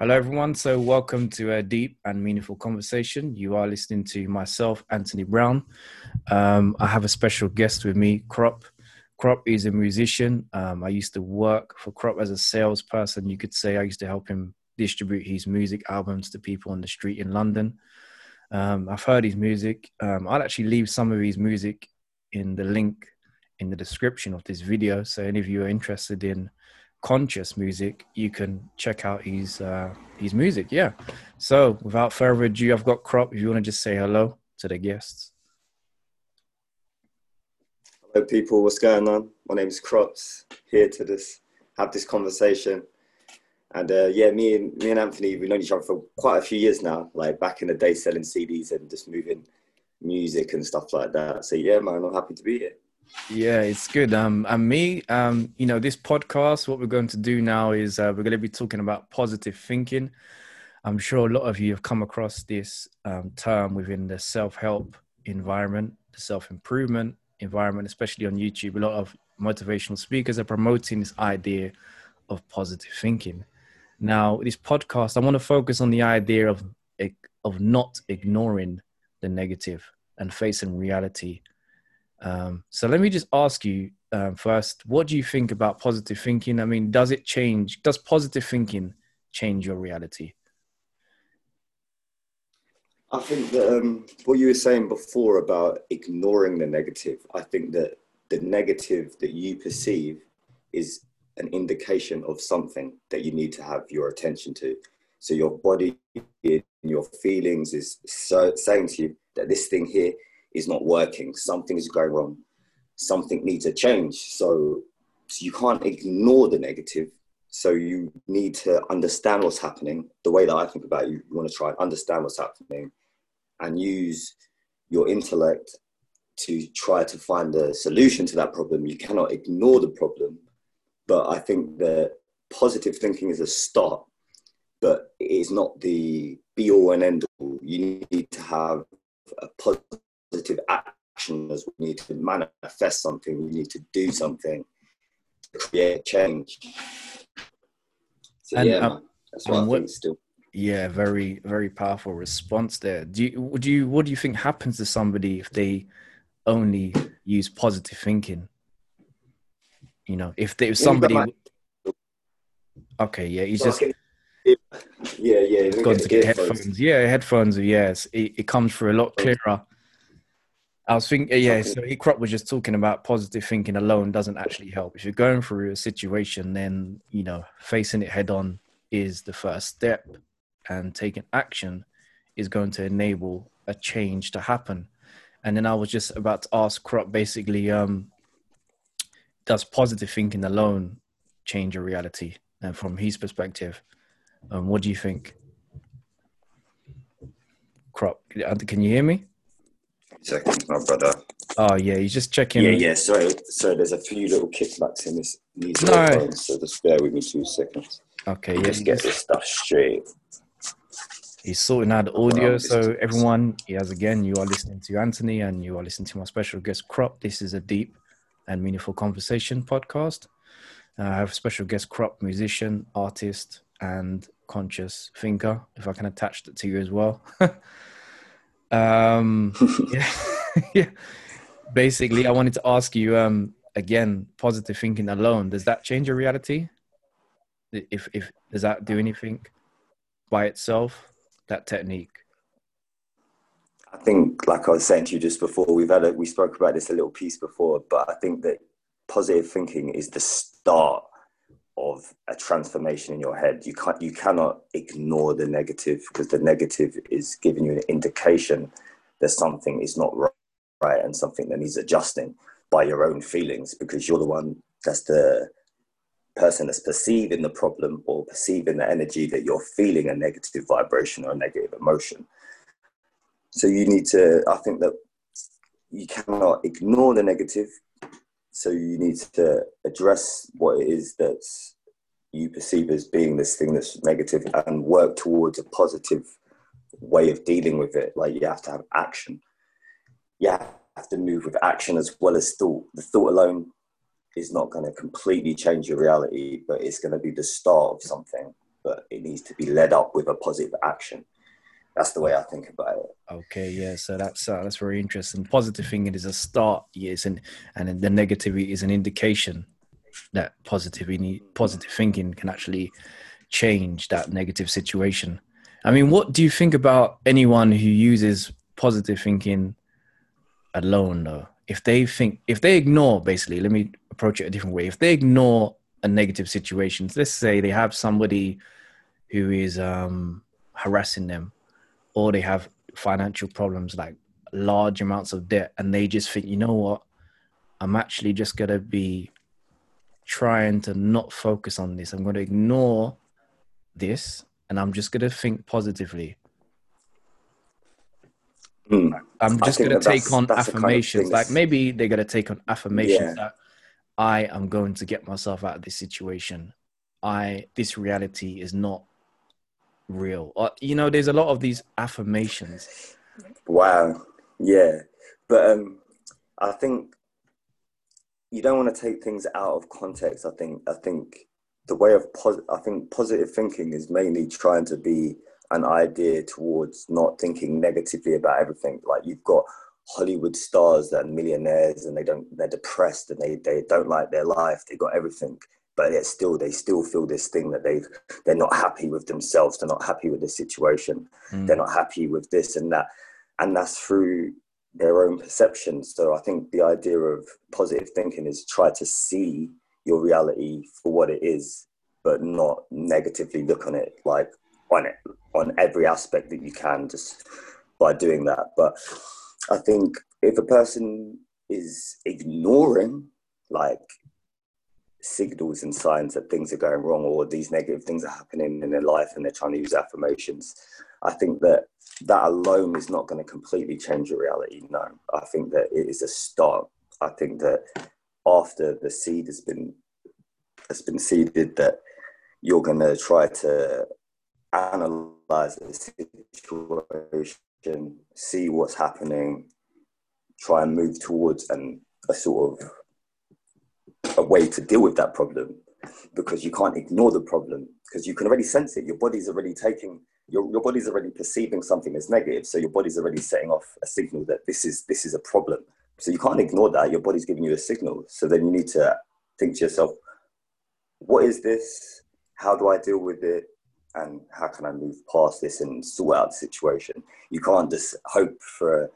Hello, everyone. So, welcome to a deep and meaningful conversation. You are listening to myself, Anthony Brown. Um, I have a special guest with me, Crop. Crop is a musician. Um, I used to work for Crop as a salesperson. You could say I used to help him distribute his music albums to people on the street in London. Um, I've heard his music. Um, I'll actually leave some of his music in the link in the description of this video. So, any of you are interested in conscious music, you can check out his uh, his music. Yeah. So without further ado, I've got Crop. If you want to just say hello to the guests. Hello, people. What's going on? My name is Crops. Here to this have this conversation. And uh, yeah, me and me and Anthony, we've known each other for quite a few years now. Like back in the day, selling CDs and just moving music and stuff like that. So yeah, man, I'm happy to be here. Yeah, it's good. Um, and me, um, you know, this podcast, what we're going to do now is uh, we're going to be talking about positive thinking. I'm sure a lot of you have come across this um, term within the self-help environment, the self-improvement environment, especially on YouTube. A lot of motivational speakers are promoting this idea of positive thinking. Now, this podcast, I want to focus on the idea of of not ignoring the negative and facing reality um, so let me just ask you um, first, what do you think about positive thinking? I mean, does it change? Does positive thinking change your reality? I think that um, what you were saying before about ignoring the negative, I think that the negative that you perceive is an indication of something that you need to have your attention to. So your body and your feelings is so, saying to you that this thing here is not working, something is going wrong, something needs a change. So, so you can't ignore the negative. So you need to understand what's happening. The way that I think about it, you, you want to try and understand what's happening and use your intellect to try to find a solution to that problem. You cannot ignore the problem. But I think that positive thinking is a start, but it is not the be all and end all. You need to have a positive positive action as we need to manifest something, we need to do something to create change. So, and, yeah, uh, that's what I what, think still. Yeah, very, very powerful response there. Do you, would you, what do you think happens to somebody if they only use positive thinking? You know, if they, if somebody, okay, yeah, he's just, yeah, yeah, he's going to get headphones. headphones. Yeah, headphones. Yes, it, it comes through a lot clearer I was thinking, yeah. So he crop was just talking about positive thinking alone doesn't actually help. If you're going through a situation, then you know facing it head on is the first step, and taking action is going to enable a change to happen. And then I was just about to ask crop basically, um, does positive thinking alone change your reality? And from his perspective, um, what do you think? Crop, can you hear me? Second, my brother. Oh yeah, he's just checking. Yeah, yeah. Sorry, sorry. There's a few little kickbacks in this. These no. Phones, so just bear with me two seconds. Okay, yeah. Just get this stuff straight. He's sorting out the audio. So everyone, yes, again, you are listening to Anthony, and you are listening to my special guest Crop. This is a deep and meaningful conversation podcast. Uh, I have a special guest Crop, musician, artist, and conscious thinker. If I can attach that to you as well. Um, yeah, yeah. Basically, I wanted to ask you um, again, positive thinking alone, does that change your reality? If, if, does that do anything by itself, that technique? I think, like I was saying to you just before, we've had a, we spoke about this a little piece before, but I think that positive thinking is the start of a transformation in your head. You can't you cannot ignore the negative because the negative is giving you an indication that something is not right and something that needs adjusting by your own feelings because you're the one that's the person that's perceiving the problem or perceiving the energy that you're feeling a negative vibration or a negative emotion. So you need to I think that you cannot ignore the negative so you need to address what it is that you perceive as being this thing that's negative and work towards a positive way of dealing with it. Like you have to have action. You have to move with action as well as thought. The thought alone is not going to completely change your reality, but it's going to be the start of something. but it needs to be led up with a positive action. That's the way I think about it. Okay, yeah. So that's uh, that's very interesting. Positive thinking is a start, yes, and and the negativity is an indication that positivity positive thinking can actually change that negative situation. I mean, what do you think about anyone who uses positive thinking alone though? If they think if they ignore basically, let me approach it a different way. If they ignore a negative situation, let's say they have somebody who is um, harassing them or they have financial problems like large amounts of debt and they just think, you know what, I'm actually just gonna be trying to not focus on this. I'm gonna ignore this and I'm just gonna think positively. Mm. I'm just gonna take on affirmations. Kind of like maybe they're gonna take on affirmations yeah. that I am going to get myself out of this situation. I this reality is not real. Or, you know, there's a lot of these affirmations. Wow. Yeah. But um I think you don't want to take things out of context. I think I think the way of pos- I think positive thinking is mainly trying to be an idea towards not thinking negatively about everything. Like you've got Hollywood stars that are millionaires and they don't they're depressed and they, they don't like their life. They got everything, but yet still they still feel this thing that they've they're not happy with themselves. They're not happy with the situation. Mm. They're not happy with this and that, and that's through their own perceptions. So I think the idea of positive thinking is try to see your reality for what it is, but not negatively look on it like on it on every aspect that you can just by doing that. But I think if a person is ignoring like signals and signs that things are going wrong or these negative things are happening in their life and they're trying to use affirmations, I think that that alone is not going to completely change your reality. No, I think that it is a start. I think that after the seed has been has been seeded, that you're going to try to analyze the situation, see what's happening, try and move towards and a sort of a way to deal with that problem because you can't ignore the problem because you can already sense it. Your body's already taking your, your body's already perceiving something as negative. So your body's already setting off a signal that this is this is a problem. So you can't ignore that. Your body's giving you a signal. So then you need to think to yourself, what is this? How do I deal with it? And how can I move past this and sort out the situation? You can't just hope for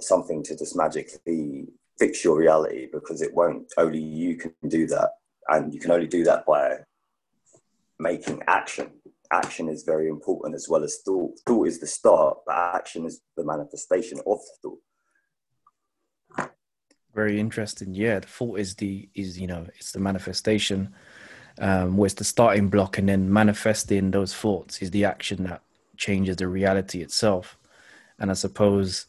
something to just magically fix your reality because it won't. Only you can do that. And you can only do that by making action. Action is very important as well as thought. Thought is the start, but action is the manifestation of thought. Very interesting. Yeah, the thought is the is you know it's the manifestation, um, where it's the starting block, and then manifesting those thoughts is the action that changes the reality itself. And I suppose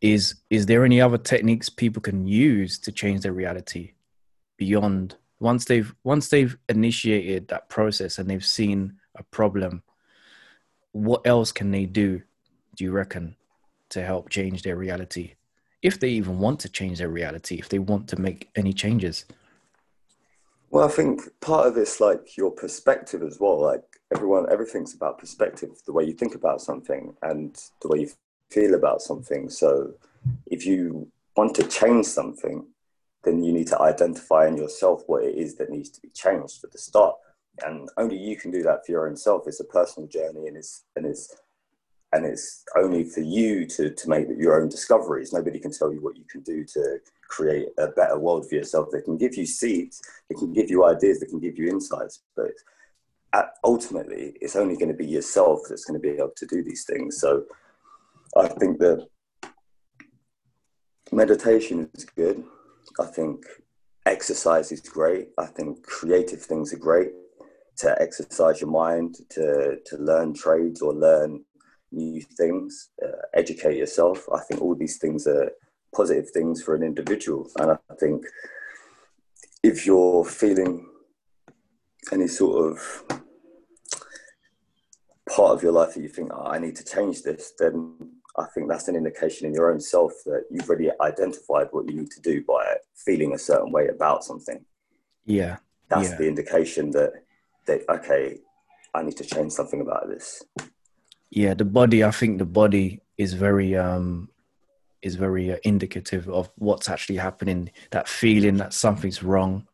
is is there any other techniques people can use to change their reality beyond once they've once they've initiated that process and they've seen a problem what else can they do do you reckon to help change their reality? If they even want to change their reality if they want to make any changes. Well i think part of it's like your perspective as well like everyone everything's about perspective the way you think about something and the way you feel about something so if you want to change something then you need to identify in yourself what it is that needs to be changed at the start. And only you can do that for your own self. It's a personal journey and it's and it's and it's only for you to, to make your own discoveries. Nobody can tell you what you can do to create a better world for yourself. They can give you seeds, they can give you ideas, they can give you insights, but ultimately, it's only going to be yourself that's going to be able to do these things. So I think that meditation is good. I think exercise is great. I think creative things are great to exercise your mind, to, to learn trades or learn new things, uh, educate yourself. I think all these things are positive things for an individual. And I think if you're feeling any sort of part of your life that you think, oh, I need to change this, then I think that's an indication in your own self that you've already identified what you need to do by feeling a certain way about something. Yeah. That's yeah. the indication that, that, okay, I need to change something about this. Yeah, the body. I think the body is very um is very uh, indicative of what's actually happening. That feeling that something's wrong,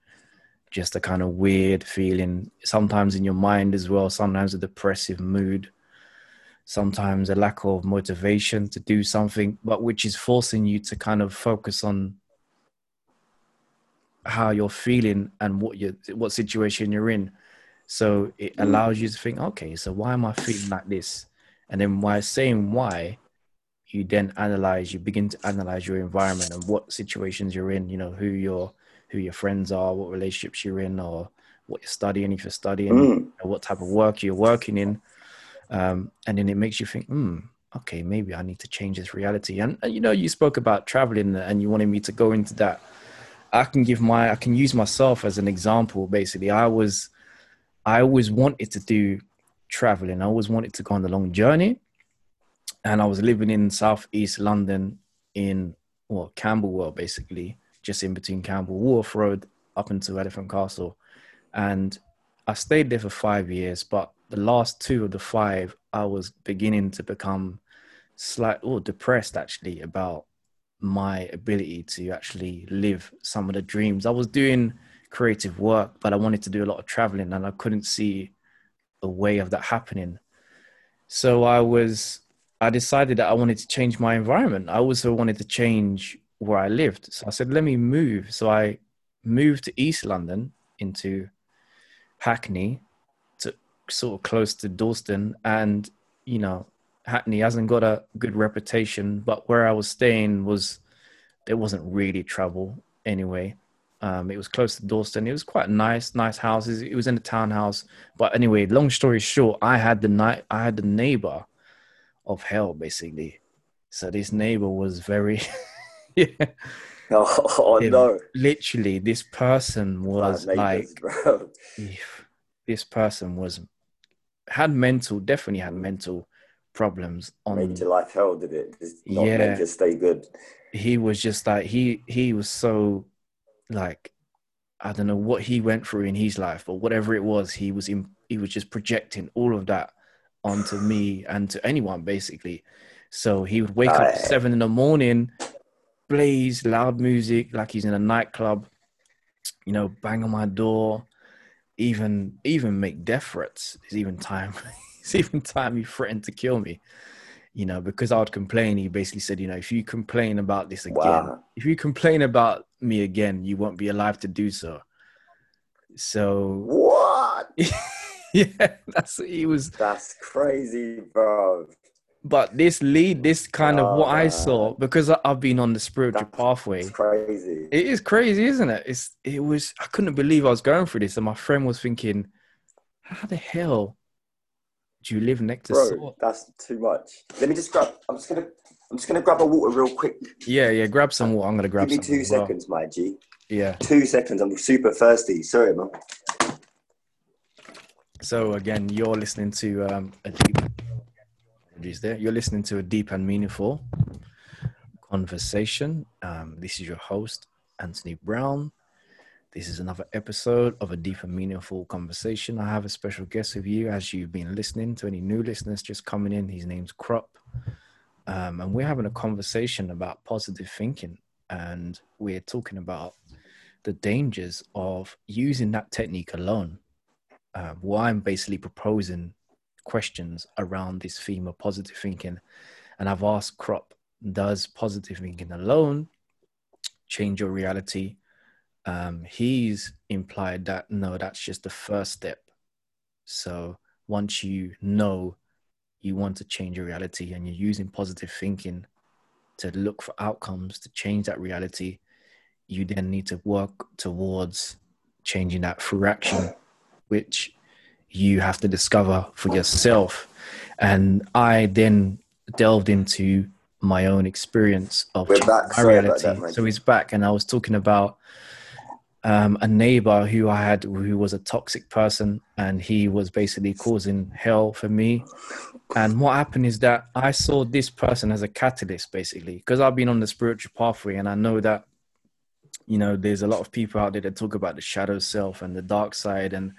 just a kind of weird feeling. Sometimes in your mind as well. Sometimes a depressive mood. Sometimes a lack of motivation to do something, but which is forcing you to kind of focus on how you're feeling and what you what situation you're in. So it mm. allows you to think, okay, so why am I feeling like this? And then while saying why, you then analyze, you begin to analyze your environment and what situations you're in, you know, who your who your friends are, what relationships you're in, or what you're studying, if you're studying, mm. what type of work you're working in. Um, and then it makes you think, hmm, okay, maybe I need to change this reality. And, and you know, you spoke about traveling and you wanted me to go into that. I can give my, I can use myself as an example. Basically, I was, I always wanted to do traveling. I always wanted to go on the long journey and I was living in southeast London in well Camberwell basically, just in between Campbell Wharf Road up into Elephant Castle, and I stayed there for five years. But the last two of the five, I was beginning to become slightly or depressed actually about my ability to actually live some of the dreams. I was doing creative work, but I wanted to do a lot of traveling, and I couldn't see a way of that happening. So I was I decided that I wanted to change my environment. I also wanted to change where I lived. So I said, let me move. So I moved to East London into Hackney, sort of close to Dalston. And, you know, Hackney hasn't got a good reputation, but where I was staying was, there wasn't really trouble anyway. Um, it was close to Dalston. It was quite nice, nice houses. It was in a townhouse. But anyway, long story short, I had the night, I had the neighbor of hell, basically. So this neighbor was very, yeah. Oh, oh no! Literally, this person was like, this person was had mental, definitely had mental problems. On made your life hell, did it? not yeah, to stay good. He was just like he he was so like I don't know what he went through in his life, but whatever it was, he was in, he was just projecting all of that onto me and to anyone basically. So he would wake up at seven in the morning, blaze loud music like he's in a nightclub, you know, bang on my door, even even make death threats. There's even time it's even time he threatened to kill me. You know, because I would complain, he basically said, you know, if you complain about this again, wow. if you complain about me again, you won't be alive to do so. So what? yeah, that's he was. That's crazy, bro. But this lead, this kind oh, of what. I saw, because I've been on the spiritual pathway. crazy. It is crazy, isn't it? It's it was. I couldn't believe I was going through this, and my friend was thinking, "How the hell do you live next to?" Bro, that's too much. Let me just grab. I'm just gonna. I'm just gonna grab a water real quick. Yeah, yeah. Grab some water. I'm gonna grab. Give me two seconds, well. my G. Yeah. Two seconds. I'm super thirsty. Sorry, man. So again, you're listening to um, a deep. There, you're listening to a deep and meaningful conversation. Um, this is your host, Anthony Brown. This is another episode of a deep and meaningful conversation. I have a special guest with you as you've been listening to any new listeners just coming in. His name's Crop. Um, and we're having a conversation about positive thinking. And we're talking about the dangers of using that technique alone um, well, I'm basically proposing questions around this theme of positive thinking. And I've asked Crop, does positive thinking alone change your reality? Um, he's implied that no, that's just the first step. So once you know you want to change your reality and you're using positive thinking to look for outcomes to change that reality, you then need to work towards changing that through action which you have to discover for yourself. And I then delved into my own experience of my reality. That, so he's back, and I was talking about um, a neighbor who I had who was a toxic person, and he was basically causing hell for me. And what happened is that I saw this person as a catalyst, basically, because I've been on the spiritual pathway, and I know that you know there's a lot of people out there that talk about the shadow self and the dark side and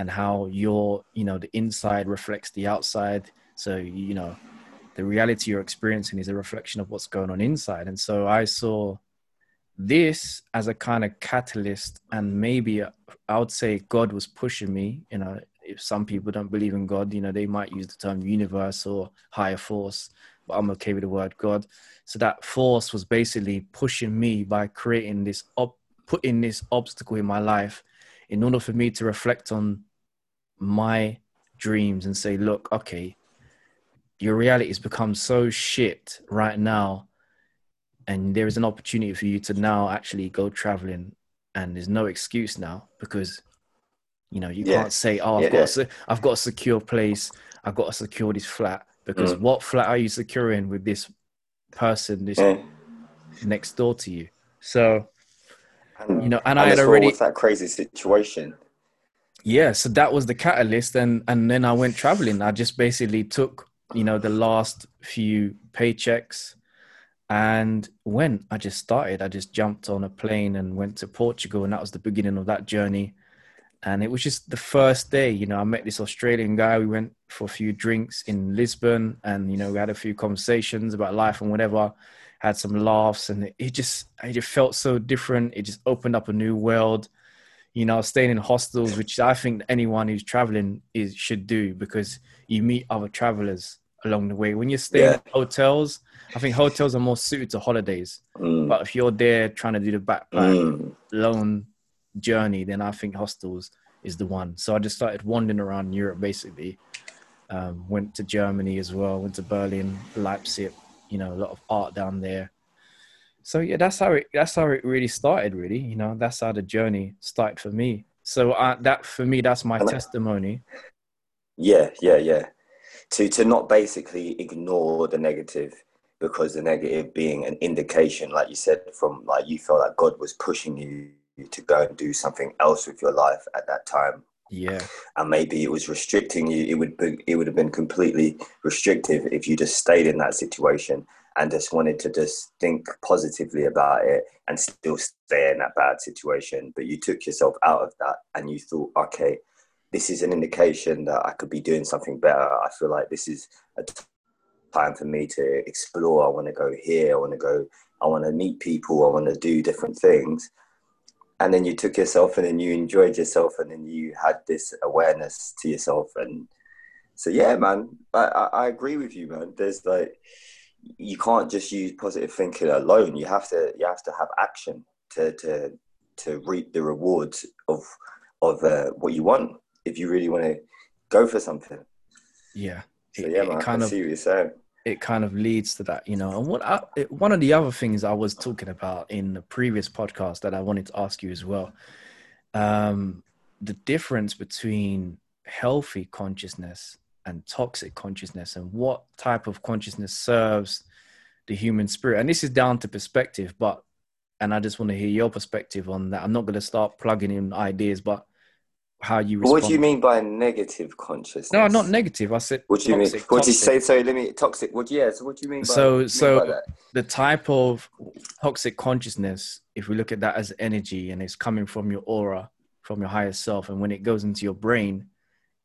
and how your you know the inside reflects the outside. So you know the reality you're experiencing is a reflection of what's going on inside. And so i saw this as a kind of catalyst and maybe i would say god was pushing me you know. If some people don't believe in god you know they might use the term universe or higher force but i'm okay with the word god. So that force was basically pushing me by creating this up putting this obstacle in my life in order for me to reflect on my dreams and say look okay your reality has become so shit right now and there is an opportunity for you to now actually go traveling and there's no excuse now because you know you yeah. can't say oh i've yeah, got yeah. A, i've got a secure place i've got to secure this flat because mm. what flat are you securing with this person this mm. next door to you so and, you know and, and i had already that crazy situation yeah so that was the catalyst and and then i went traveling i just basically took you know the last few paychecks and when I just started, I just jumped on a plane and went to Portugal, and that was the beginning of that journey. And it was just the first day, you know, I met this Australian guy. We went for a few drinks in Lisbon, and you know, we had a few conversations about life and whatever. Had some laughs, and it just, it just felt so different. It just opened up a new world. You know, staying in hostels, which I think anyone who's traveling is should do because you meet other travelers along the way. When you're staying yeah. in hotels, I think hotels are more suited to holidays. Mm. But if you're there trying to do the backpack mm. lone journey, then I think hostels is the one. So I just started wandering around Europe basically. Um, went to Germany as well, went to Berlin, Leipzig, you know, a lot of art down there. So yeah, that's how it that's how it really started, really. You know, that's how the journey started for me. So uh, that for me, that's my testimony. Yeah, yeah, yeah. To to not basically ignore the negative because the negative being an indication, like you said, from like you felt like God was pushing you to go and do something else with your life at that time. Yeah. And maybe it was restricting you. It would be, it would have been completely restrictive if you just stayed in that situation and just wanted to just think positively about it and still stay in that bad situation. But you took yourself out of that and you thought, okay, this is an indication that I could be doing something better. I feel like this is a time for me to explore. I want to go here. I want to go. I want to meet people. I want to do different things. And then you took yourself, and then you enjoyed yourself, and then you had this awareness to yourself. And so, yeah, man, I, I agree with you, man. There's like you can't just use positive thinking alone. You have to you have to have action to to to reap the rewards of of uh, what you want if you really want to go for something. Yeah, so, yeah, man, kind I of, see what you're saying. It kind of leads to that, you know. And what I, it, one of the other things I was talking about in the previous podcast that I wanted to ask you as well, um, the difference between healthy consciousness and toxic consciousness, and what type of consciousness serves the human spirit. And this is down to perspective, but and I just want to hear your perspective on that. I'm not going to start plugging in ideas, but how you respond. What do you mean by negative consciousness? No, not negative. I said. What do you toxic, mean? What do you say? Sorry, let me toxic. What? Yeah. So what do you mean? By, so so by the type of toxic consciousness, if we look at that as energy and it's coming from your aura, from your higher self, and when it goes into your brain,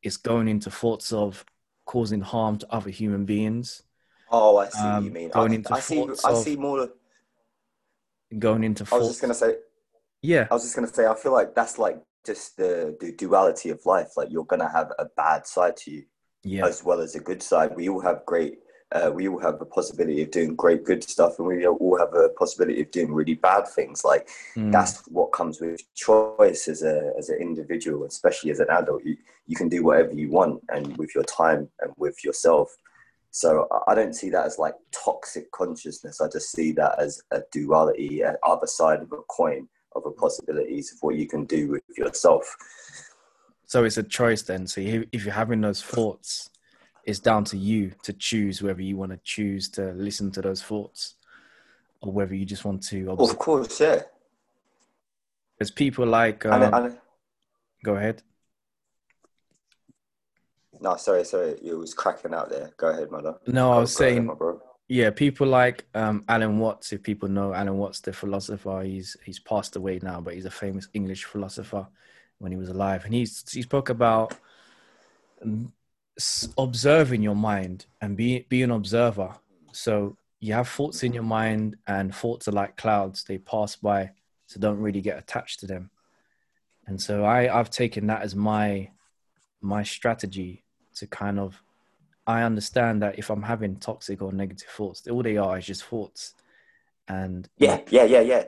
it's going into thoughts of causing harm to other human beings. Oh, I see um, what you mean. Going I, into I see. I see more. Going into. I was just gonna say. Yeah. I was just gonna say. I feel like that's like just the, the duality of life. Like you're gonna have a bad side to you, yeah. as well as a good side. We all have great. Uh, we all have the possibility of doing great good stuff, and we all have a possibility of doing really bad things. Like mm. that's what comes with choice as a as an individual, especially as an adult. You you can do whatever you want, and with your time and with yourself. So I don't see that as like toxic consciousness. I just see that as a duality, uh, other side of a coin other possibilities of what you can do with yourself. So it's a choice then. So if you're having those thoughts, it's down to you to choose whether you want to choose to listen to those thoughts or whether you just want to. Observe. Of course, yeah. There's people like. Um, and, and, go ahead. No, sorry, sorry. It was cracking out there. Go ahead, mother. No, I was saying. Ahead, yeah, people like um, Alan Watts. If people know Alan Watts, the philosopher, he's he's passed away now, but he's a famous English philosopher, when he was alive, and he he spoke about observing your mind and be be an observer. So you have thoughts in your mind, and thoughts are like clouds; they pass by, so don't really get attached to them. And so I I've taken that as my my strategy to kind of I understand that if I'm having toxic or negative thoughts, all they are is just thoughts. And yeah, yeah, yeah, yeah.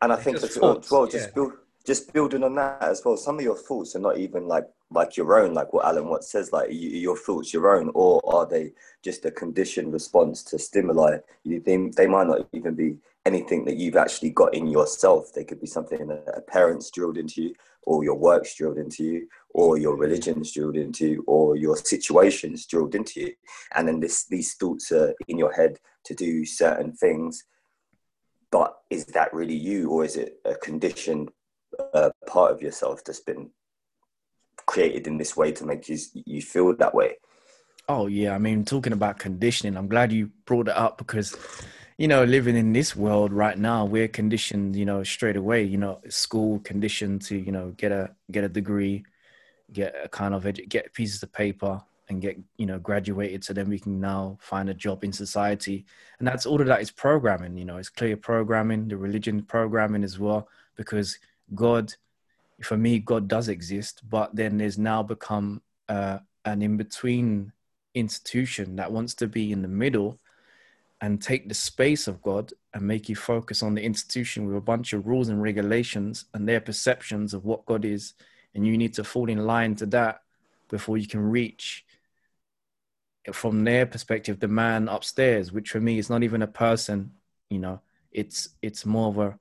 And I think as well, well, just build, just building on that as well. Some of your thoughts are not even like like your own, like what Alan Watts says, like you, your thoughts your own, or are they just a conditioned response to stimuli? You, they, they might not even be anything that you've actually got in yourself. They could be something that a parent's drilled into you, or your work's drilled into you, or your religion's drilled into you, or your situation's drilled into you. And then this, these thoughts are in your head to do certain things. But is that really you, or is it a conditioned part of yourself that's been created in this way to make you you feel that way. Oh yeah, I mean, talking about conditioning, I'm glad you brought it up because, you know, living in this world right now, we're conditioned, you know, straight away. You know, school conditioned to, you know, get a get a degree, get a kind of edu- get pieces of paper, and get you know graduated, so then we can now find a job in society. And that's all of that is programming. You know, it's clear programming, the religion programming as well, because God for me, God does exist, but then there's now become uh, an in between institution that wants to be in the middle and take the space of God and make you focus on the institution with a bunch of rules and regulations and their perceptions of what God is. And you need to fall in line to that before you can reach, from their perspective, the man upstairs, which for me is not even a person, you know, it's it's more of a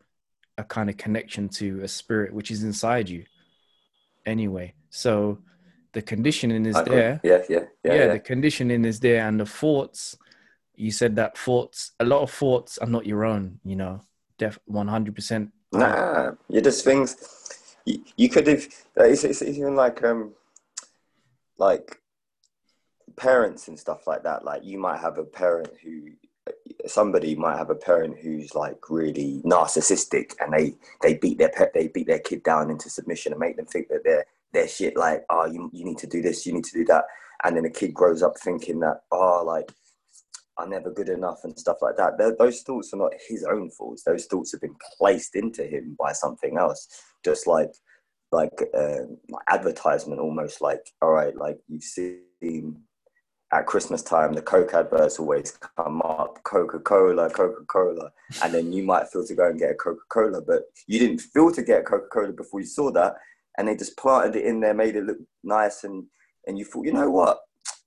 a kind of connection to a spirit which is inside you. Anyway so the conditioning is there. Yeah, yeah yeah yeah the conditioning is there and the thoughts you said that thoughts a lot of thoughts are not your own you know def 100% nah you're just things you, you could have it's, it's even like um like parents and stuff like that like you might have a parent who somebody might have a parent who's like really narcissistic and they they beat their pet they beat their kid down into submission and make them think that they're they're shit like oh you, you need to do this you need to do that. And then the kid grows up thinking that oh like i'm never good enough and stuff like that. They're, those thoughts are not his own thoughts those thoughts have been placed into him by something else. Just like like uh, advertisement almost like all right like you've seen at Christmas time, the Coke adverts always come up Coca Cola, Coca Cola. And then you might feel to go and get a Coca Cola, but you didn't feel to get Coca Cola before you saw that. And they just planted it in there, made it look nice. And, and you thought, you know what?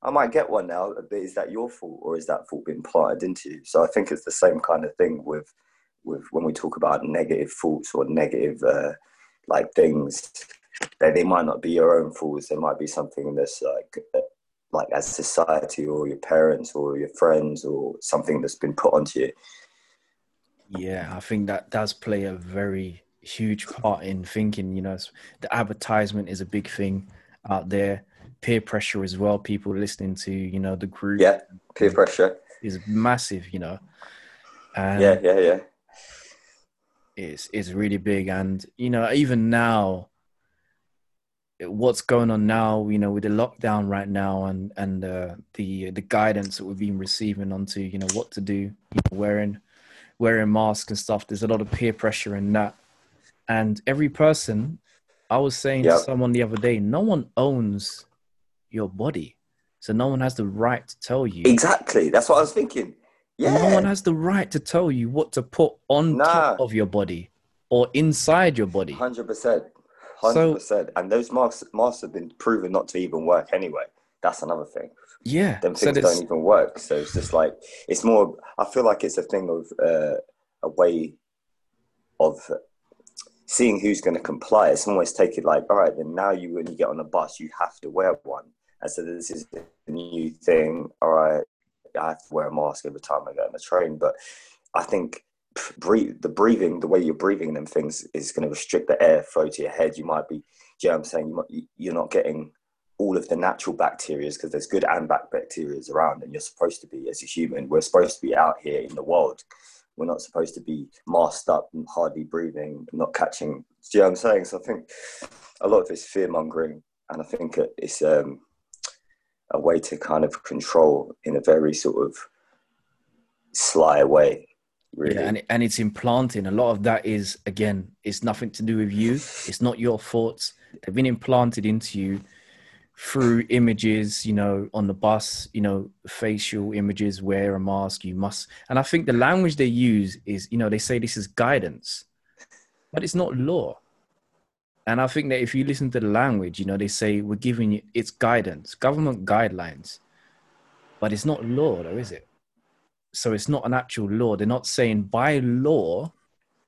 I might get one now, but is that your fault or is that fault being planted into you? So I think it's the same kind of thing with, with when we talk about negative thoughts or negative uh, like things. They, they might not be your own faults. They might be something that's like like as society or your parents or your friends or something that's been put onto you? Yeah i think that does play a very huge part in thinking you know the advertisement is a big thing out there. Peer pressure as well people listening to you know the group yeah peer pressure. is massive you know. And yeah yeah yeah. It's it's really big. And you know even now what's going on now, you know, with the lockdown right now and and uh, the the guidance that we've been receiving onto, you know, what to do, you know, wearing wearing masks and stuff. There's a lot of peer pressure in that, and every person. I was saying yep. to someone the other day, no one owns your body, so no one has the right to tell you. Exactly, that's what I was thinking. Yeah, no one has the right to tell you what to put on nah. top of your body or inside your body. Hundred percent hundred percent. And those masks masks have been proven not to even work anyway. That's another thing. Yeah, them things so don't even work. So it's just like it's more. I feel like it's a thing of uh, a way of seeing who's going to comply. It's almost take it like, all right, then now you when you get on a bus, you have to wear one. And so this is a new thing. All right, I have to wear a mask every time I get on the train. But I think breathe, the breathing, the way you're breathing them things is going to restrict the airflow to your head. You might be, you know I'm saying? You might, you're not getting all of the natural bacteria because there's good and bad bacteria around, and you're supposed to be, as a human, we're supposed to be out here in the world. We're not supposed to be masked up and hardly breathing, not catching you know what I'm saying? So I think a lot of it's fear mongering, and I think it's um, a way to kind of control in a very sort of sly way. Really. Yeah, and and it's implanting. A lot of that is again, it's nothing to do with you. It's not your thoughts. They've been implanted into you through images, you know, on the bus, you know, facial images, wear a mask, you must. And I think the language they use is, you know, they say this is guidance, but it's not law. And I think that if you listen to the language, you know, they say we're giving you it's guidance, government guidelines, but it's not law, though, is it? So it's not an actual law. They're not saying by law,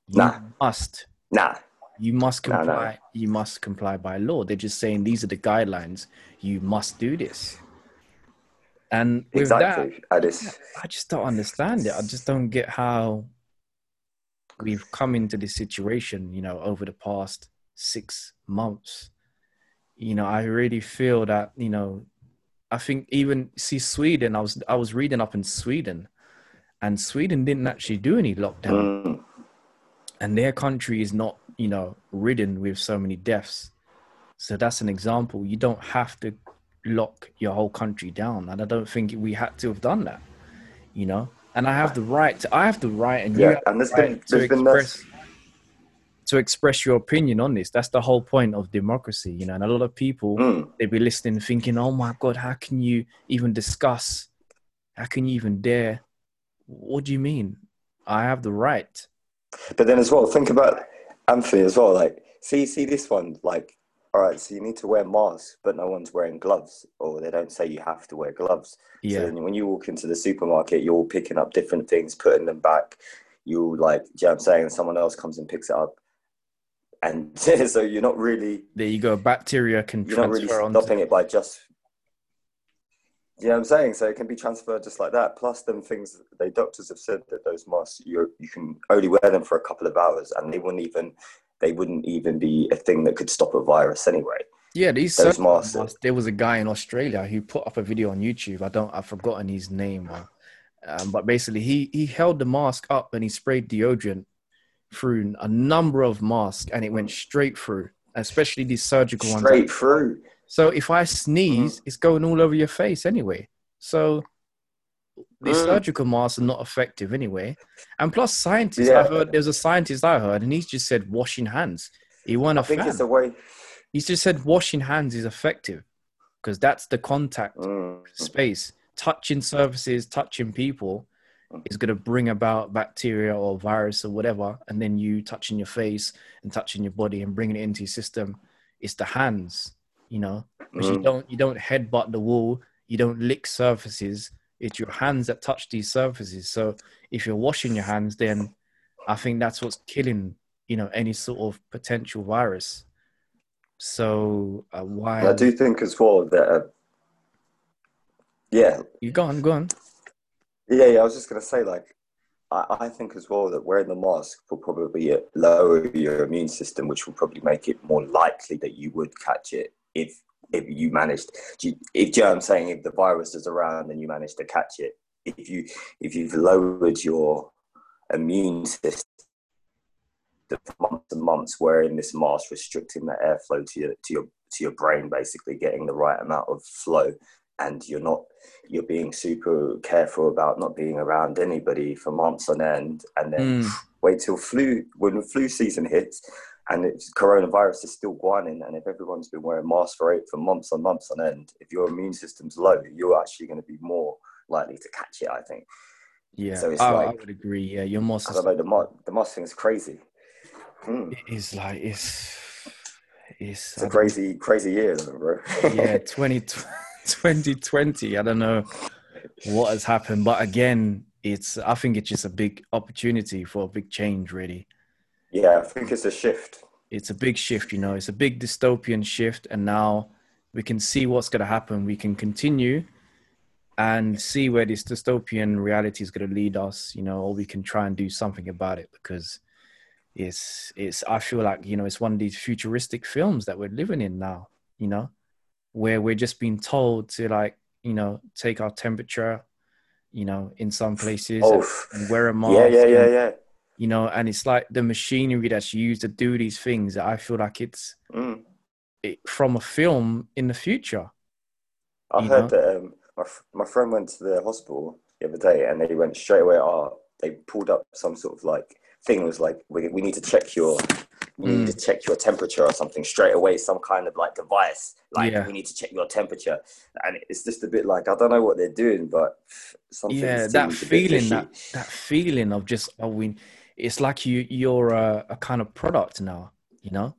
you Nah. must Nah, you must No, no. comply you must comply by law they're just saying these are the guidelines you must do this and with exactly. And it's that i just don't understand it i just don't get how we've come into this situation you know over the past six months you know i really feel that you know i think even see sweden i was i was reading up in sweden and sweden didn't actually do any lockdown. Mm, and their country is not you know ridden with so many deaths. So that's an example. You don't have to lock your whole country down. And i don't think we had to have done that you know? And i have the right to i have the right and you yeah, and there's the been right to there's been express to express your opinion on this. That's the whole point of democracy you know? And a lot of people mm, they'd be listening thinking oh my god how can you even discuss? How can you even dare what do you mean i have the right But then as well, think about Anthony as well. Like, see, see this one. Like, all right, so you need to wear masks, but no one's wearing gloves, or they don't say you have to wear gloves. So yeah then when you walk into the supermarket, you're picking up different things, putting them back. You like, do you know what I'm saying? Someone else comes and picks it up, and so you're not really there you go bacteria can you're not really stopping it by just. You know what I'm saying? So it can be transferred just like that. Plus, them things, they doctors have said that those masks, you you can only wear them for a couple of hours, and they wouldn't even they wouldn't even be a thing that could stop a virus anyway. Yeah, these Those masks. masks- There was a guy in Australia who put up a video on YouTube. I don't, I've forgotten his name, um, but basically he he held the mask up and he sprayed deodorant through a number of masks, and it went straight through, especially these surgical ones. Straight through. So if I sneeze, it's going all over your face anyway. So the Mm. surgical masks are not effective anyway. And plus, scientists, Yeah. I heard there's a scientist I heard, and he's just said washing hands. He wasn't a I think fan. it's the way. He's just said washing hands is effective because that's the contact Mm, space. Touching surfaces, touching people is going to bring about bacteria or virus or whatever. And then you touching your face and touching your body and bringing it into your system. It's the hands, you know, because you Mm. don't you don't headbutt the wall, you don't lick surfaces. It's your hands that touch these surfaces. So if you're washing your hands, then I think that's what's killing, you know, any sort of potential virus. So uh, why? I do think as well that. Uh, yeah, You go on, go on. Yeah, yeah, I was just gonna say, like, I, I think as well that wearing the mask will probably lower your immune system, which will probably make it more likely that you would catch it if if you managed. If you know what I'm saying, if the virus is around and you manage to catch it, if you if you've lowered your immune system months and months wearing this mask, restricting the airflow to your to your to your brain, basically getting the right amount of flow, and you're not you're being super careful about not being around anybody for months on end, and then Mm. wait till flu when flu season hits and it's coronavirus is still going and if everyone's been wearing masks for eight for months and months on end if your immune system's low you're actually going to be more likely to catch it i think Yeah, So it's I, I would agree. Yeah, you're more. because i know the, ma- the mask thing's crazy Hmm. It's like it's it's it's a don't- crazy crazy year bro yeah 20, 2020 i don't know what has happened but again it's i think it's just a big opportunity for a big change really yeah i think it's a shift. It's a big shift you know. It's a big dystopian shift and now we can see what's going to happen. We can continue and see where this dystopian reality is going to lead us you know or we can try and do something about it because it's it's i feel like you know it's one of these futuristic films that we're living in now you know where we're just being told to like you know take our temperature you know in some places oh and wear a mask yeah yeah yeah and, yeah you know, and it's like the machinery that's used to do these things. I feel like it's Mm. it, from a film in the future. I heard know? that um, my my friend went to the hospital the other day, and they went straight away. Oh, they pulled up some sort of like thing. It was like we, we need to check your we need Mm. to check your temperature or something straight away. Some kind of like device. Like Yeah. we need to check your temperature, and it's just a bit like I don't know what they're doing, but something. yeah, that feeling, that that feeling of just oh, we. It's like you you're a, a kind of product now. You know,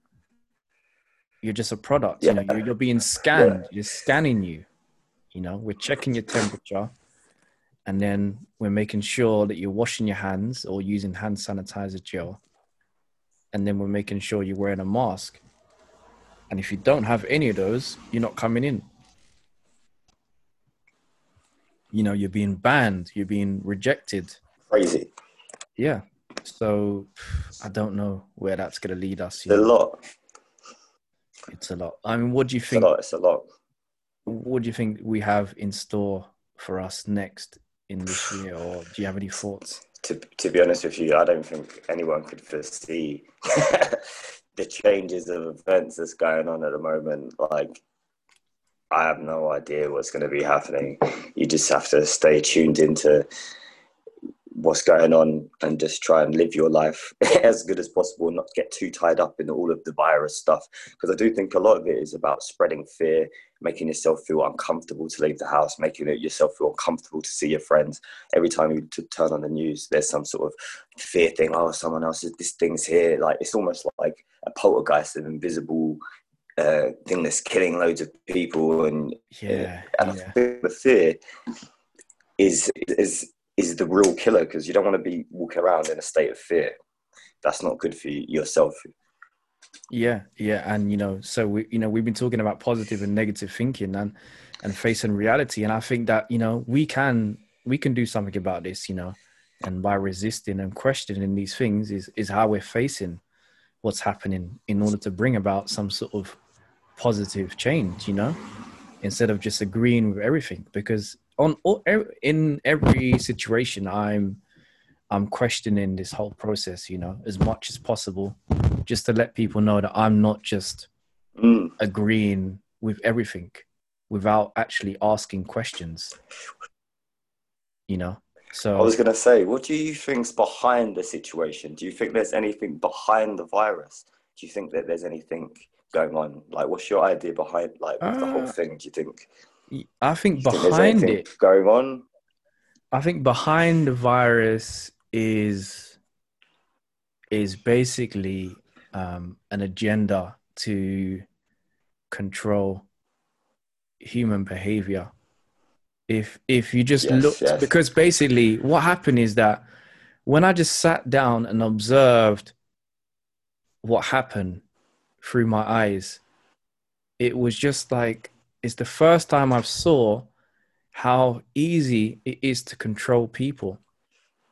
you're just a product. You know, Yeah. you're, you're being scanned. You're scanning you. You know, we're checking your temperature, and then we're making sure that you're washing your hands or using hand sanitizer gel, and then we're making sure you're wearing a mask. And if you don't have any of those, you're not coming in. You know, you're being banned. You're being rejected. crazy. Yeah. So I don't know where that's going to lead us. It's a lot. It's a lot. I mean, what do you It's a think? lot. It's a lot. What do you think we have in store for us next in this year, or do you have any thoughts? to to be honest with you, I don't think anyone could foresee the changes of events that's going on at the moment. Like, I have no idea what's going to be happening. You just have to stay tuned into what's going on and just try and live your life as good as possible not get too tied up in all of the virus stuff. Because i do think a lot of it is about spreading fear making yourself feel uncomfortable to leave the house making it yourself feel uncomfortable to see your friends. Every time you turn on the news there's some sort of fear thing oh someone else is this thing's here. Like it's almost like a poltergeist an invisible uh, thing that's killing loads of people and Yeah, and I think the fear is is is the real killer because you don't want to be walking around in a state of fear. That's not good for yourself. yeah, yeah. And you know, so we, you know, we've been talking about positive and negative thinking and and facing reality, and I think that you know we can we can do something about this. You know, and by resisting and questioning these things is is how we're facing what's happening in order to bring about some sort of positive change. You know, instead of just agreeing with everything because on all, in every situation i'm i'm questioning this whole process you know as much as possible just to let people know that i'm not just Mm. agreeing with everything without actually asking questions you know so I was going to say, what do you think's behind the situation? Do you think there's anything behind the virus? Do you think that there's anything going on? Like, what's your idea behind like with the whole Uh, thing? Do you think, i think behind it going on? I think behind the virus is is basically um, an agenda to control human behavior. If if you just Yes, looked, yes. because basically what happened is that when I just sat down and observed what happened through my eyes, it was just like it's the first time I've saw how easy it is to control people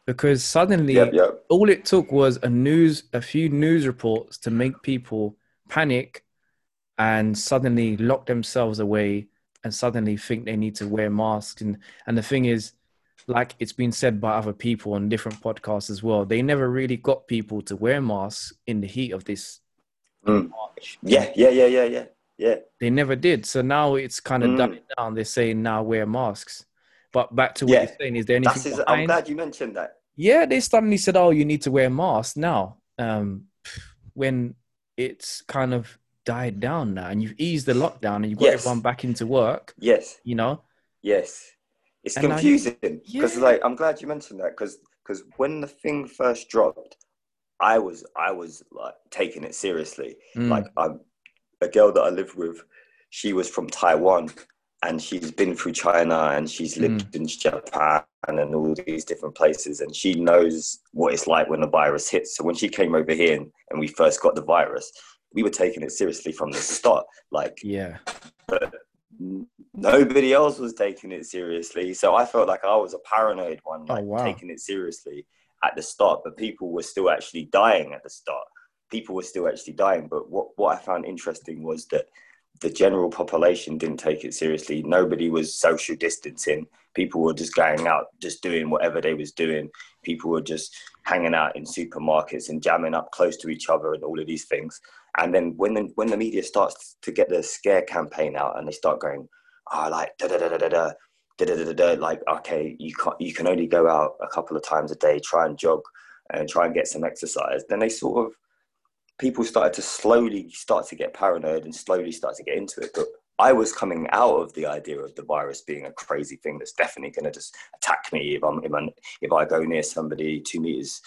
because suddenly Yep, yep. all it took was a news a few news reports to make people panic and suddenly lock themselves away and suddenly think they need to wear masks and and the thing is like it's been said by other people on different podcasts as well they never really got people to wear masks in the heat of this Mm. march Yeah, yeah, yeah, yeah, yeah, yeah. they never did so now it's kind of Mm. dumbing down they're saying now wear masks but back to what Yeah. you're saying is there anything his, I'm glad you mentioned that. yeah, they suddenly said, "Oh, you need to wear a mask now." Um, when it's kind of died down now, and you've eased the lockdown, and you've got Yes. everyone back into work. Yes, You know, yes. It's And confusing because, Yeah. like, I'm glad you mentioned that because because when the thing first dropped, I was I was like taking it seriously. Mm, Like, I'm a girl that I lived with. She was from Taiwan, and she's been through China, and she's hmm. lived in Japan and all these different places, and she knows what it's like when the virus hits. So when she came over here and, and we first got the virus, we were taking it seriously from the start. Like, yeah, but nobody else was taking it seriously. So I felt like I was a paranoid one, oh, like wow. taking it seriously at the start. But people were still actually dying at the start. People were still actually dying. But what, what I found interesting was that the general population didn't take it seriously. Nobody was social distancing. People were just going out, just doing whatever they was doing. People were just hanging out in supermarkets and jamming up close to each other and all of these things. And then when the, when the media starts to get the scare campaign out and they start going, oh, like da da da da da. Da, da, da, da, like okay you can you can only go out a couple of times a day try and jog and try and get some exercise then they sort of people started to slowly start to get paranoid and slowly start to get into it. But I was coming out of the idea of the virus being a crazy thing that's definitely going to just attack me if I'm, if, I'm, if I go near somebody two meters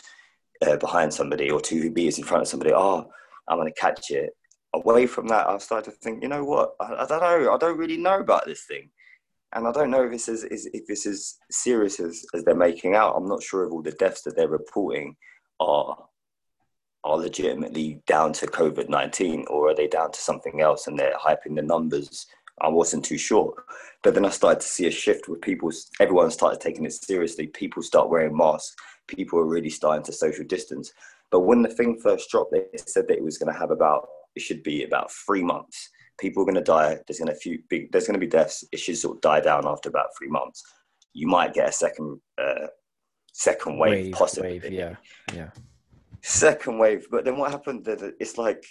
uh, behind somebody or two meters in front of somebody. Oh, I'm going to catch it. Away from that, I started to think, you know what? I, I, don't know. I don't really know about this thing, and I don't know if this is, is if this is serious as, as they're making out. I'm not sure if all the deaths that they're reporting are are legitimately down to COVID 19 or are they down to something else and they're hyping the numbers? I wasn't too sure. But then I started to see a shift with people, everyone started taking it seriously. People start wearing masks. People are really starting to social distance. But when the thing first dropped, they said that it was going to have about, it should be about three months. People are going to die. There's going to few big, there's going to be deaths. It should sort of die down after about three months. You might get a second, uh, second wave, wave possibly. Wave, yeah, yeah second wave. But then what happened? It's like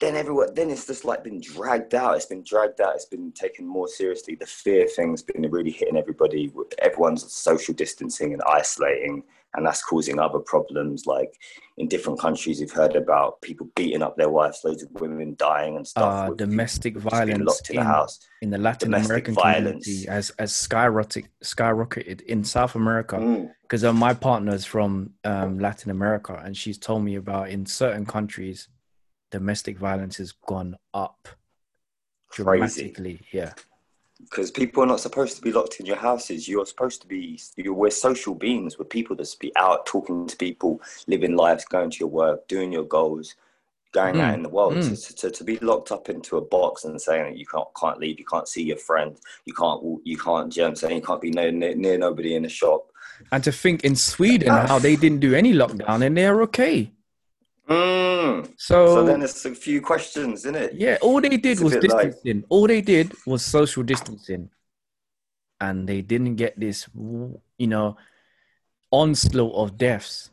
then everyone then it's just like been dragged out. It's been dragged out. It's been taken more seriously. The fear thing's been really hitting everybody. Everyone's social distancing and isolating, and that's causing other problems. Like in different countries, you've heard about people beating up their wives, loads of women dying and stuff. Uh, domestic violence locked in, in, the house. In the Latin domestic American violence. community, as as skyrocketed skyrocketed in South America. Because mm. uh, my partner's from um, Latin America, and she's told me about in certain countries, domestic violence has gone up dramatically. Crazy. Yeah because people are not supposed to be locked in your houses. You're supposed to be, you're, we're social beings. We're people that be out talking to people, living lives, going to your work, doing your goals, going mm. out in the world. Mm. To, to, to, be locked up into a box and saying that you can't, can't leave, you can't see your friend, you can't, you can't, you know I'm saying, you can't be near, near, near nobody in the shop. And to think in Sweden how they didn't do any lockdown and they're okay. Mm. So, so then it's a few questions, isn't it? Yeah, all they did it's was distancing. Like... All they did was social distancing, and they didn't get this, you know, onslaught of deaths.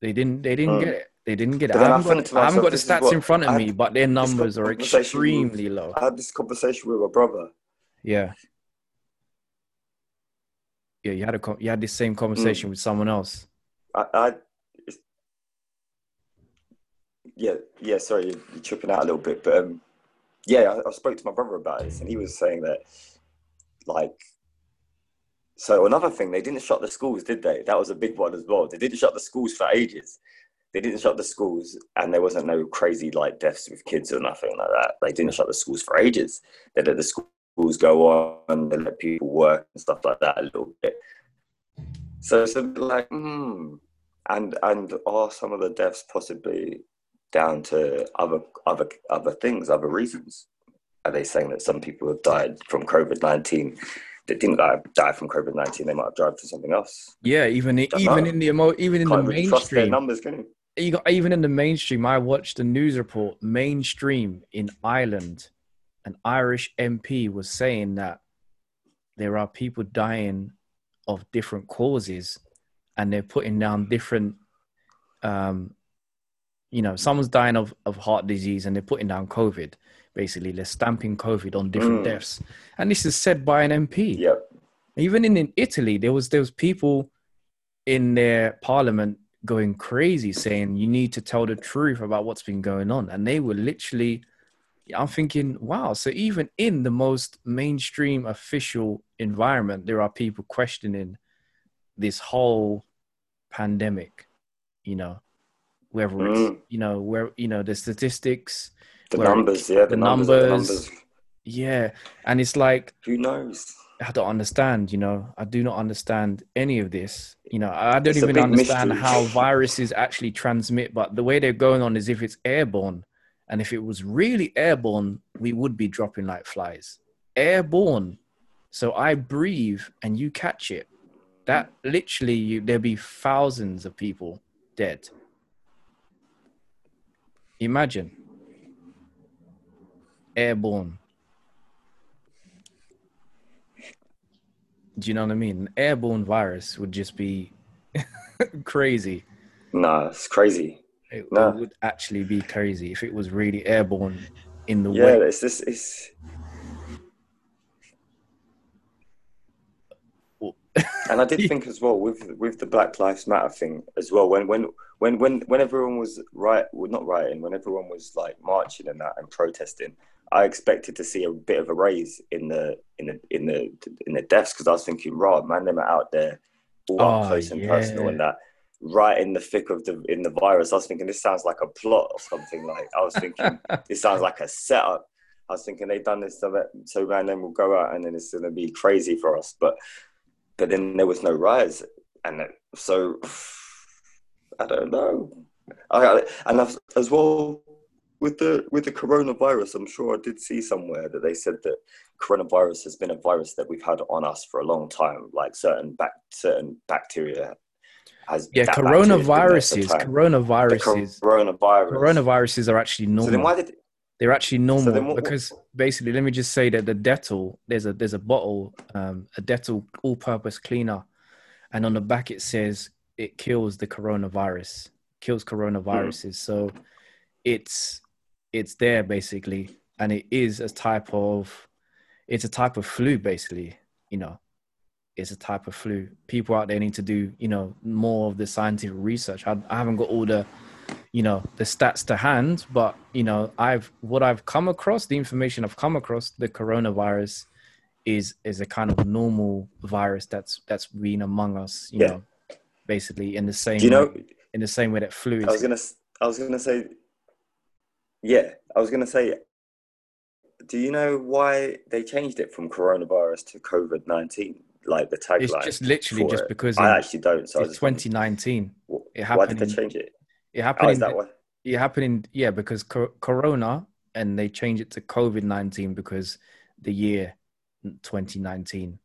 They didn't. They didn't mm. get it. They didn't get it. I haven't, got, I haven't got the stats in front of me, but their numbers are extremely with, low. I had this conversation with my brother. Yeah. Yeah, you had a you had this same conversation mm. with someone else. I, I yeah, yeah. Sorry, you're, tripping out a little bit, but um, yeah, I, I, spoke to my brother about this, and he was saying that, like, so another thing, they didn't shut the schools, did they? That was a big one as well. They didn't shut the schools for ages. They didn't shut the schools, and there wasn't no crazy like deaths with kids or nothing like that. They didn't shut the schools for ages. They let the schools go on, they let people work and stuff like that a little bit. So it's a bit like, hmm. And and are some of the deaths possibly down to other other other things, other reasons? Are they saying that some people have died from COVID nineteen that didn't die, die from COVID nineteen? They might have died from something else. Yeah, even even know. in the emo, even in Can't the really mainstream numbers, can you? You got even in the mainstream. I watched a news report. Mainstream in Ireland, an Irish MP was saying that there are people dying of different causes, and they're putting down different um, you know, someone's dying of, of heart disease and they're putting down COVID. Basically, they're stamping COVID on different mm. deaths, and this is said by an MP. Yep. Even in, in Italy, there was there was people in their parliament going crazy, saying you need to tell the truth about what's been going on, and they were literally. I'm thinking, wow. So even in the most mainstream official environment, there are people questioning this whole pandemic. You know, whether it's mm. you know where you know the statistics, the numbers, yeah, the, the numbers, numbers, numbers, yeah, and it's like who knows. I don't understand, you know. I do not understand any of this. You know, I don't it's even understand mystery. how viruses actually transmit, but the way they're going on is if it's airborne. And if it was really airborne, we would be dropping like flies. Airborne. So I breathe and you catch it. That literally, you, there'll be thousands of people dead. Imagine. airborne. Do you know what I mean? An airborne virus would just be crazy. Nah, it's crazy. It, it would actually be crazy if it was really airborne in the Yeah, way. it's just it's. And I did think as well with with the Black Lives Matter thing as well. When when when when when everyone was right, well, not rioting, when everyone was like marching and that and protesting, I expected to see a bit of a raise in the in the in the in the deaths because I was thinking, right, man, them are out there all up Oh, close and yeah. personal and that. Right in the thick of the in the virus, I was thinking this sounds like a plot or something. Like I was thinking this sounds like a setup. I was thinking they've done this so that so man then we'll go out and then it's gonna be crazy for us. But but then there was no rise, and it- so I don't know. I, and I've, as well with the with the coronavirus, I'm sure I did see somewhere that they said that coronavirus has been a virus that we've had on us for a long time. Like certain bac certain bacteria has Yeah, that bacteria's been there for coronaviruses, coronaviruses, coronaviruses are actually So then normal. why did They're actually normal what- because basically, let me just say that the Dettol, there's a there's a bottle, um, a Dettol all-purpose cleaner, and on the back it says it kills the coronavirus, kills coronaviruses. So it's it's there basically, and it is a type of it's a type of flu basically. You know, it's a type of flu. People out there need to do you know more of the scientific research. I, I haven't got all the you know the stats to hand but you know i've what i've come across the information i've come across the coronavirus is is a kind of normal virus that's that's been among us you Yeah. know basically in the same do you know? way, in the same way that flu I was gonna I was gonna say yeah I was gonna say. Do you know why they changed it from coronavirus to COVID nineteen? Like the tagline. it's just literally just because I actually don't. So it's 2019 wh- it Why did they change it? It happened is in, that why? it happened in yeah because co- corona and they changed it to covid-19 because the year 2019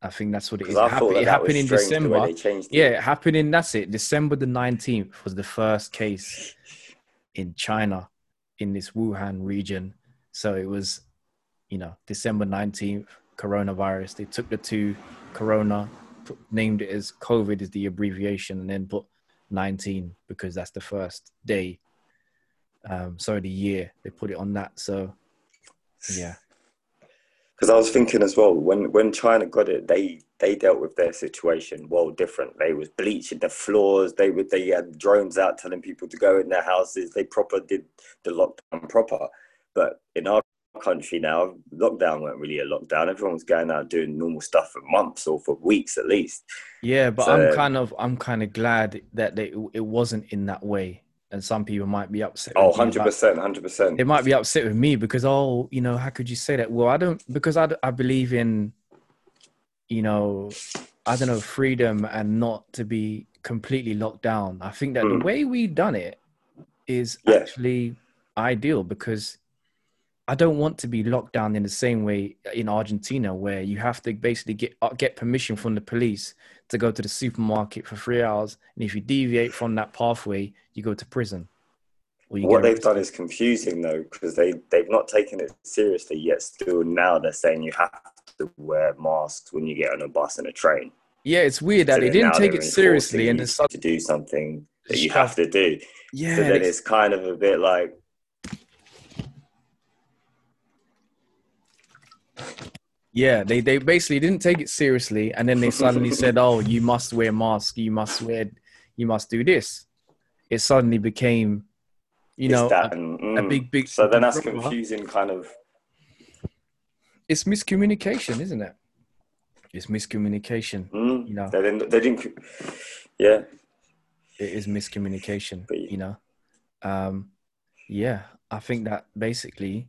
i think that's what it is. It, happened, that, it happened in strange the way december. they changed it. yeah it happened in that's it. December the 19th was the first case in china in this wuhan region. So it was you know december 19th coronavirus. They took the two corona put, named it as covid is the abbreviation and then put 19 because that's the first day um sorry the year they put it on that so yeah Because I was thinking as well when when China got it, they they dealt with their situation well different. They was bleaching the floors. They would they had drones out telling people to go in their houses. They proper did the lockdown proper. But in our country now, lockdown weren't really a lockdown. Everyone was going out doing normal stuff for months or for weeks at least. yeah but So- i'm kind of i'm kind of glad that they, it wasn't in that way and some people might be upset Oh, 100 percent, hundred percent. they might be upset with me because oh you know how could you say that well i don't because i, I believe in you know i don't know freedom and not to be completely locked down i think that Mm. the way we done it is Yeah. actually ideal because i don't want to be locked down in the same way in argentina where you have to basically get uh, get permission from the police to go to the supermarket for three hours and if you deviate from that pathway you go to prison What they've done is confusing though, because they they've not taken it seriously yet. Still now they're saying you have to wear masks when you get on a bus and a train. Yeah, it's weird that So they didn't take it seriously, and sud- to do something that you have to do. yeah, so then it's kind of a bit like yeah, they they basically didn't take it seriously, and then they suddenly said, "Oh, you must wear mask, you must wear, you must do this." It suddenly became, you it's know, that a- and, a mm. big big. So then that's confusing, kind of. It's miscommunication, isn't it? It's miscommunication. Mm, You know. they didn't. They didn't. Yeah, It is miscommunication. But- You know, um, yeah, I think that basically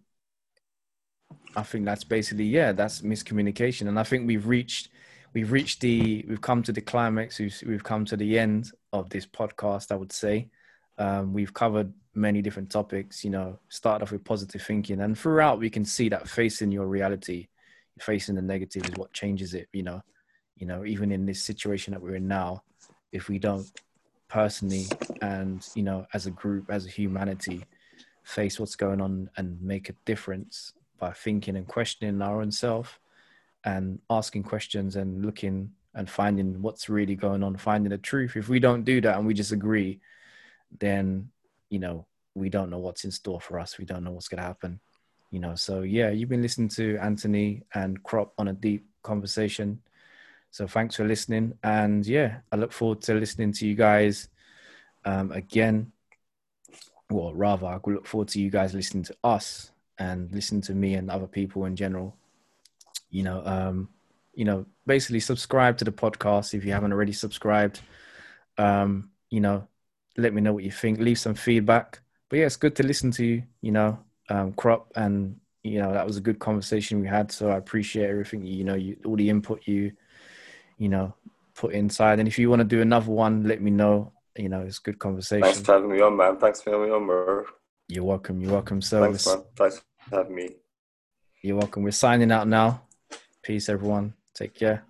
I think that's basically yeah, that's miscommunication, and I think we've reached we've reached the we've come to the climax. We've we've come to the end of this podcast. I would say um, we've covered many different topics. You know, started off with positive thinking, and throughout we can see that facing your reality, facing the negative is what changes it. You know, you know, even in this situation that we're in now, if we don't personally and you know as a group as a humanity face what's going on and make a difference by thinking and questioning our own self and asking questions and looking and finding what's really going on, finding the truth. If we don't do that and we just agree, then you know we don't know what's in store for us. We don't know what's going to happen. You know, so yeah, you've been listening to Anthony and Crop on a deep conversation. So thanks for listening, and yeah, I look forward to listening to you guys um, again. Well, rather, I look forward to you guys listening to us and listen to me and other people in general. You know, um, you know, basically subscribe to the podcast if you haven't already subscribed. Um, you know, let me know what you think. Leave some feedback. But yeah, it's good to listen to you. You know, um, crop and you know that was a good conversation we had. So I appreciate everything. You know, you, all the input you, you know, put inside. And if you want to do another one, let me know. You know, it's good conversation. Thanks for having me on, man. Thanks for having me on, bro. You're welcome. You're welcome. So thanks, man. Thanks having me. You're welcome. We're signing out now. Peace, everyone. Take care.